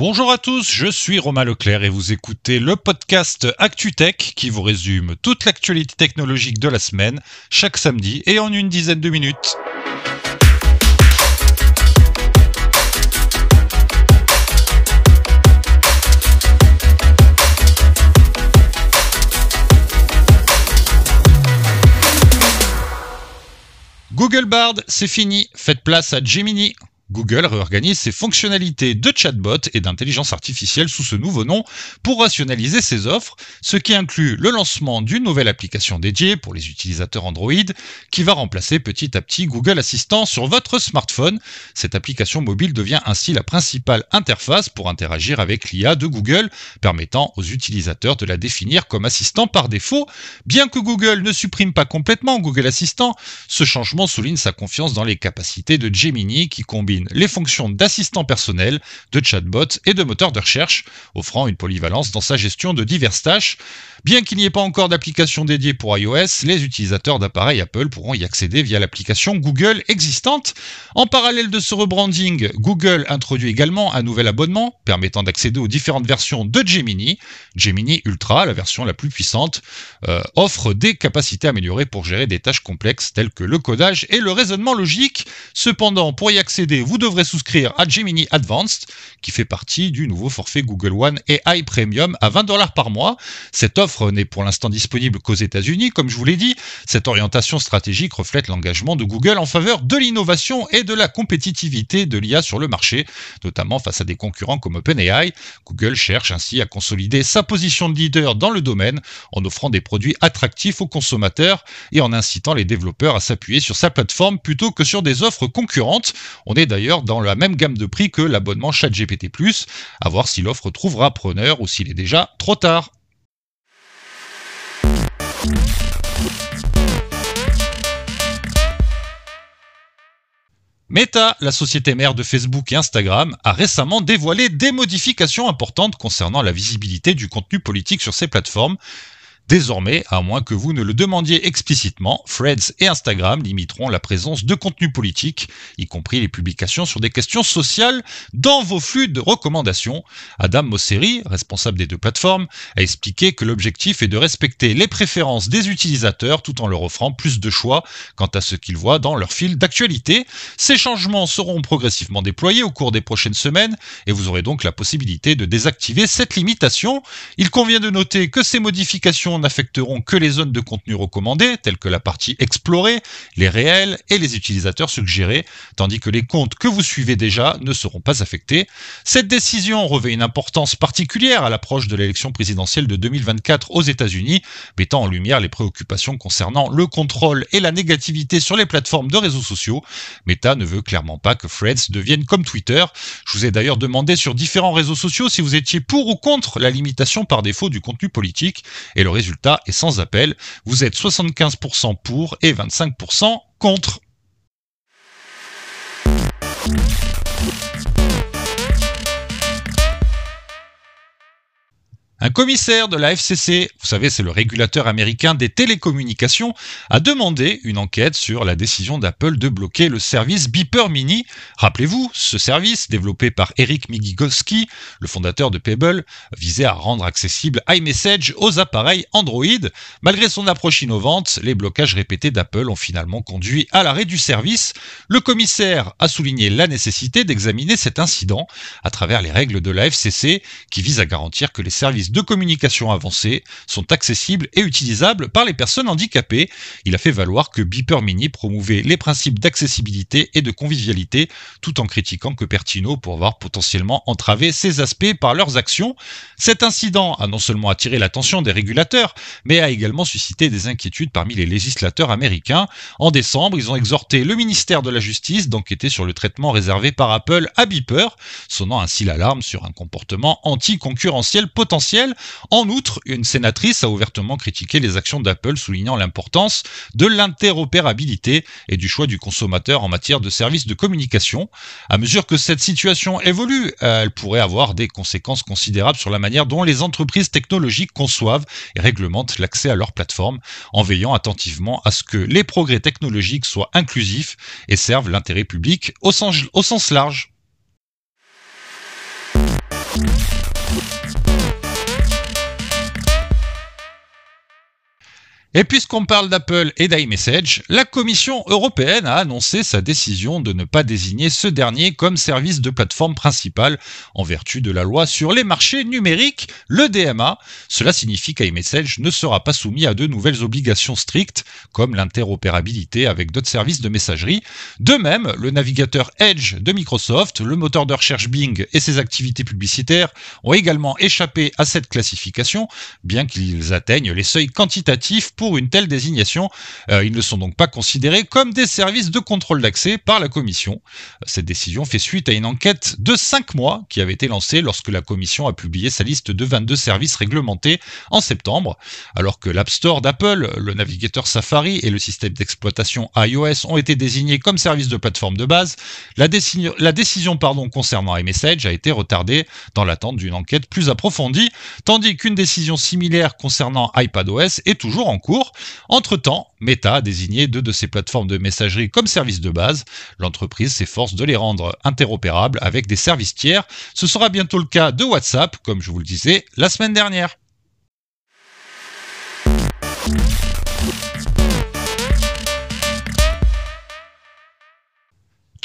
Bonjour à tous, je suis Romain Leclerc et vous écoutez le podcast ActuTech qui vous résume toute l'actualité technologique de la semaine, chaque samedi et en une dizaine de minutes. Google Bard, c'est fini, faites place à Gemini. Google réorganise ses fonctionnalités de chatbot et d'intelligence artificielle sous ce nouveau nom pour rationaliser ses offres, ce qui inclut le lancement d'une nouvelle application dédiée pour les utilisateurs Android qui va remplacer petit à petit Google Assistant sur votre smartphone. Cette application mobile devient ainsi la principale interface pour interagir avec l'IA de Google, permettant aux utilisateurs de la définir comme assistant par défaut. Bien que Google ne supprime pas complètement Google Assistant, ce changement souligne sa confiance dans les capacités de Gemini qui combine les fonctions d'assistant personnel, de chatbot et de moteur de recherche, offrant une polyvalence dans sa gestion de diverses tâches. Bien qu'il n'y ait pas encore d'application dédiée pour iOS, les utilisateurs d'appareils Apple pourront y accéder via l'application Google existante. En parallèle de ce rebranding, Google introduit également un nouvel abonnement permettant d'accéder aux différentes versions de Gemini. Gemini Ultra, la version la plus puissante, euh, offre des capacités améliorées pour gérer des tâches complexes telles que le codage et le raisonnement logique. Cependant, pour y accéder, vous devrez souscrire à Gemini Advanced, qui fait partie du nouveau forfait Google One AI Premium à 20 dollars par mois. Cette offre n'est pour l'instant disponible qu'aux États-Unis, comme je vous l'ai dit. Cette orientation stratégique reflète l'engagement de Google en faveur de l'innovation et de la compétitivité de l'IA sur le marché, notamment face à des concurrents comme OpenAI. Google cherche ainsi à consolider sa position de leader dans le domaine en offrant des produits attractifs aux consommateurs et en incitant les développeurs à s'appuyer sur sa plateforme plutôt que sur des offres concurrentes. On est d'ailleurs dans la même gamme de prix que l'abonnement ChatGPT+, à voir si l'offre trouvera preneur ou s'il est déjà trop tard. Meta, la société mère de Facebook et Instagram, a récemment dévoilé des modifications importantes concernant la visibilité du contenu politique sur ses plateformes, Désormais, à moins que vous ne le demandiez explicitement, Threads et Instagram limiteront la présence de contenu politique, y compris les publications sur des questions sociales, dans vos flux de recommandations. Adam Mosseri, responsable des deux plateformes, a expliqué que l'objectif est de respecter les préférences des utilisateurs tout en leur offrant plus de choix quant à ce qu'ils voient dans leur fil d'actualité. Ces changements seront progressivement déployés au cours des prochaines semaines et vous aurez donc la possibilité de désactiver cette limitation. Il convient de noter que ces modifications n'affecteront que les zones de contenu recommandées, telles que la partie explorée, les réels et les utilisateurs suggérés, tandis que les comptes que vous suivez déjà ne seront pas affectés. Cette décision revêt une importance particulière à l'approche de l'élection présidentielle de 2024 aux États-Unis, mettant en lumière les préoccupations concernant le contrôle et la négativité sur les plateformes de réseaux sociaux. Meta ne veut clairement pas que Threads devienne comme Twitter. Je vous ai d'ailleurs demandé sur différents réseaux sociaux si vous étiez pour ou contre la limitation par défaut du contenu politique, et le résultat est sans appel. Vous êtes 75% pour et 25% contre. Un commissaire de la FCC, vous savez, c'est le régulateur américain des télécommunications, a demandé une enquête sur la décision d'Apple de bloquer le service Beeper Mini. Rappelez-vous, ce service, développé par Eric Migigowski, le fondateur de Pebble, visait à rendre accessible iMessage aux appareils Android. Malgré son approche innovante, les blocages répétés d'Apple ont finalement conduit à l'arrêt du service. Le commissaire a souligné la nécessité d'examiner cet incident à travers les règles de la FCC qui visent à garantir que les services de communication avancée sont accessibles et utilisables par les personnes handicapées. Il a fait valoir que Beeper Mini promouvait les principes d'accessibilité et de convivialité tout en critiquant que Pertino pour avoir potentiellement entravé ces aspects par leurs actions. Cet incident a non seulement attiré l'attention des régulateurs, mais a également suscité des inquiétudes parmi les législateurs américains. En décembre, ils ont exhorté le ministère de la Justice d'enquêter sur le traitement réservé par Apple à Beeper, sonnant ainsi l'alarme sur un comportement anticoncurrentiel potentiel en outre, une sénatrice a ouvertement critiqué les actions d'Apple, soulignant l'importance de l'interopérabilité et du choix du consommateur en matière de services de communication. À mesure que cette situation évolue, elle pourrait avoir des conséquences considérables sur la manière dont les entreprises technologiques conçoivent et réglementent l'accès à leurs plateformes, en veillant attentivement à ce que les progrès technologiques soient inclusifs et servent l'intérêt public au sens, large. Et puisqu'on parle d'Apple et d'iMessage, la Commission européenne a annoncé sa décision de ne pas désigner ce dernier comme service de plateforme principale en vertu de la loi sur les marchés numériques, le DMA. Cela signifie qu'iMessage ne sera pas soumis à de nouvelles obligations strictes comme l'interopérabilité avec d'autres services de messagerie. De même, le navigateur Edge de Microsoft, le moteur de recherche Bing et ses activités publicitaires ont également échappé à cette classification, bien qu'ils atteignent les seuils quantitatifs pour une telle désignation. Euh, ils ne sont donc pas considérés comme des services de contrôle d'accès par la Commission. Cette décision fait suite à une enquête de 5 mois qui avait été lancée lorsque la Commission a publié sa liste de 22 services réglementés en septembre, alors que l'App Store d'Apple, le navigateur Safari et le système d'exploitation iOS ont été désignés comme services de plateforme de base. La, décision, concernant iMessage a été retardée dans l'attente d'une enquête plus approfondie, tandis qu'une décision similaire concernant iPadOS est toujours en cours. Entre-temps, Meta a désigné deux de ses plateformes de messagerie comme service de base. L'entreprise s'efforce de les rendre interopérables avec des services tiers. Ce sera bientôt le cas de WhatsApp, comme je vous le disais la semaine dernière.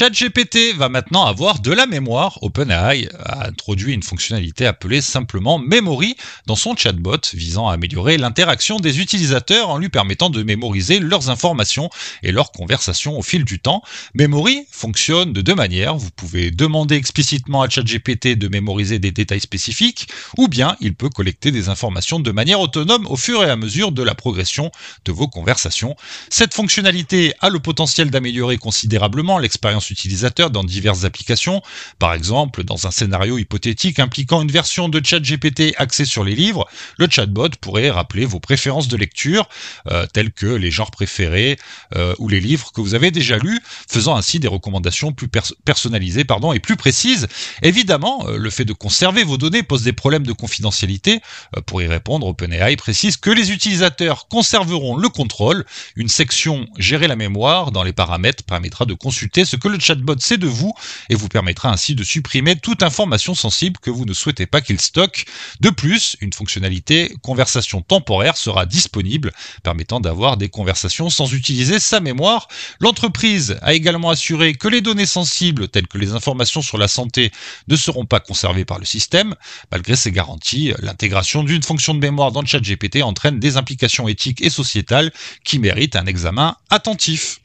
ChatGPT va maintenant avoir de la mémoire. OpenAI a introduit une fonctionnalité appelée simplement Memory dans son chatbot visant à améliorer l'interaction des utilisateurs en lui permettant de mémoriser leurs informations et leurs conversations au fil du temps. Memory fonctionne de deux manières. Vous pouvez demander explicitement à ChatGPT de mémoriser des détails spécifiques ou bien il peut collecter des informations de manière autonome au fur et à mesure de la progression de vos conversations. Cette fonctionnalité a le potentiel d'améliorer considérablement l'expérience utilisateur dans diverses applications. Par exemple, dans un scénario hypothétique impliquant une version de ChatGPT axée sur les livres, le chatbot pourrait rappeler vos préférences de lecture, euh, telles que les genres préférés euh, ou les livres que vous avez déjà lus, faisant ainsi des recommandations plus personnalisées pardon, et plus précises. Évidemment, euh, le fait de conserver vos données pose des problèmes de confidentialité. pour y répondre, OpenAI précise que les utilisateurs conserveront le contrôle. Une section Gérer la mémoire dans les paramètres permettra de consulter ce que le chatbot sait de vous et vous permettra ainsi de supprimer toute information sensible que vous ne souhaitez pas qu'il stocke. De plus, une fonctionnalité conversation temporaire sera disponible, permettant d'avoir des conversations sans utiliser sa mémoire. L'entreprise a également assuré que les données sensibles, telles que les informations sur la santé, ne seront pas conservées par le système. Malgré ces garanties, l'intégration d'une fonction de mémoire dans le chat GPT entraîne des implications éthiques et sociétales qui méritent un examen attentif.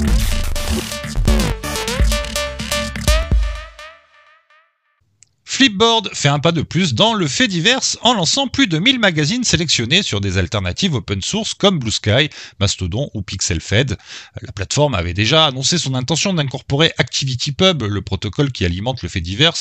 Let's go. Flipboard fait un pas de plus dans le fait divers en lançant plus de 1000 magazines sélectionnés sur des alternatives open source comme Blue Sky, Mastodon ou PixelFed. La plateforme avait déjà annoncé son intention d'incorporer ActivityPub, le protocole qui alimente le fait divers,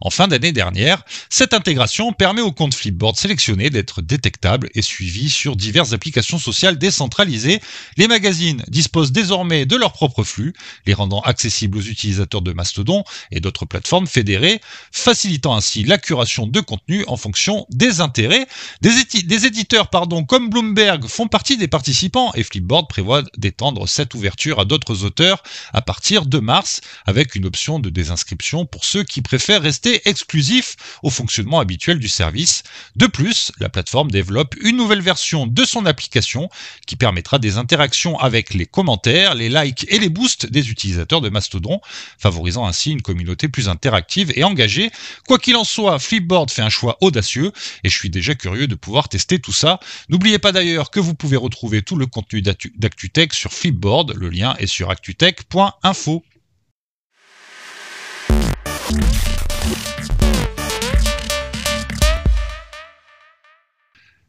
en fin d'année dernière. Cette intégration permet aux comptes Flipboard sélectionnés d'être détectables et suivis sur diverses applications sociales décentralisées. Les magazines disposent désormais de leur propre flux, les rendant accessibles aux utilisateurs de Mastodon et d'autres plateformes fédérées, facilitant ainsi la curation de contenu en fonction des intérêts. Des, éditeurs pardon, comme Bloomberg font partie des participants et Flipboard prévoit d'étendre cette ouverture à d'autres auteurs à partir de mars avec une option de désinscription pour ceux qui préfèrent rester exclusifs au fonctionnement habituel du service. De plus, la plateforme développe une nouvelle version de son application qui permettra des interactions avec les commentaires, les likes et les boosts des utilisateurs de Mastodon, favorisant ainsi une communauté plus interactive et engagée. Quoi qu'il en soit, Flipboard fait un choix audacieux et je suis déjà curieux de pouvoir tester tout ça. N'oubliez pas d'ailleurs que vous pouvez retrouver tout le contenu d'ActuTech sur Flipboard. Le lien est sur actutech.info.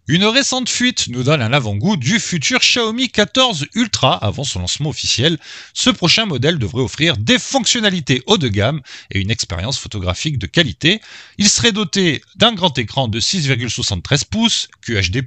Une récente fuite nous donne un avant-goût du futur Xiaomi 14 Ultra avant son lancement officiel. Ce prochain modèle devrait offrir des fonctionnalités haut de gamme et une expérience photographique de qualité. Il serait doté d'un grand écran de 6,73 pouces QHD+,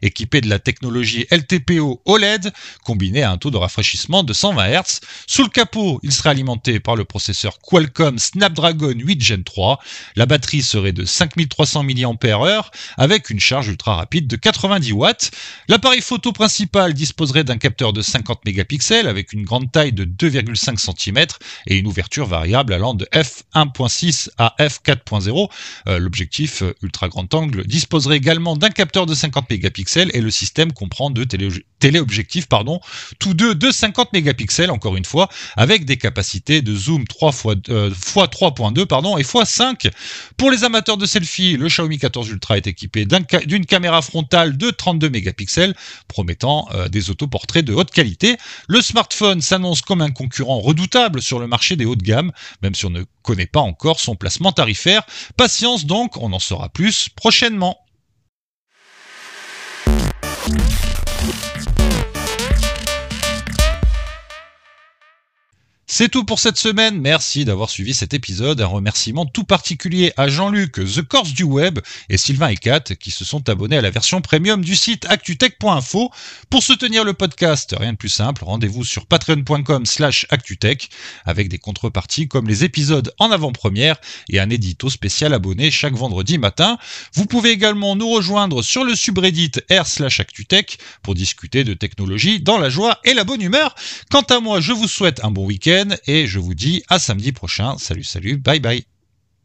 équipé de la technologie LTPO OLED, combiné à un taux de rafraîchissement de 120 Hz. Sous le capot, il serait alimenté par le processeur Qualcomm Snapdragon 8 Gen 3. La batterie serait de 5300 mAh avec une charge ultra rapide de 90 watts. L'appareil photo principal disposerait d'un capteur de 50 mégapixels avec une grande taille de 2,5 cm et une ouverture variable allant de f1.6 à f4.0. Euh, l'objectif euh, ultra grand angle disposerait également d'un capteur de 50 mégapixels et le système comprend deux téléobjectifs, pardon, tous deux de 50 mégapixels encore une fois, avec des capacités de zoom 3 x, 3.2 pardon et x5. Pour les amateurs de selfie, le Xiaomi 14 Ultra est équipé d'une caméra frontale de 32 mégapixels, promettant euh, des autoportraits de haute qualité. Le smartphone s'annonce comme un concurrent redoutable sur le marché des hauts de gamme, même si on ne connaît pas encore son placement tarifaire. Patience donc, on en saura plus prochainement. C'est tout pour cette semaine. Merci d'avoir suivi cet épisode. Un remerciement tout particulier à Jean-Luc, The Corse du Web et Sylvain Ecat qui se sont abonnés à la version premium du site actutech.info. Pour soutenir le podcast, rien de plus simple, rendez-vous sur patreon.com slash actutech avec des contreparties comme les épisodes en avant-première et un édito spécial abonné chaque vendredi matin. Vous pouvez également nous rejoindre sur le subreddit r slash actutech pour discuter de technologie dans la joie et la bonne humeur. Quant à moi, je vous souhaite un bon et je vous dis à samedi prochain. Salut, salut, bye bye.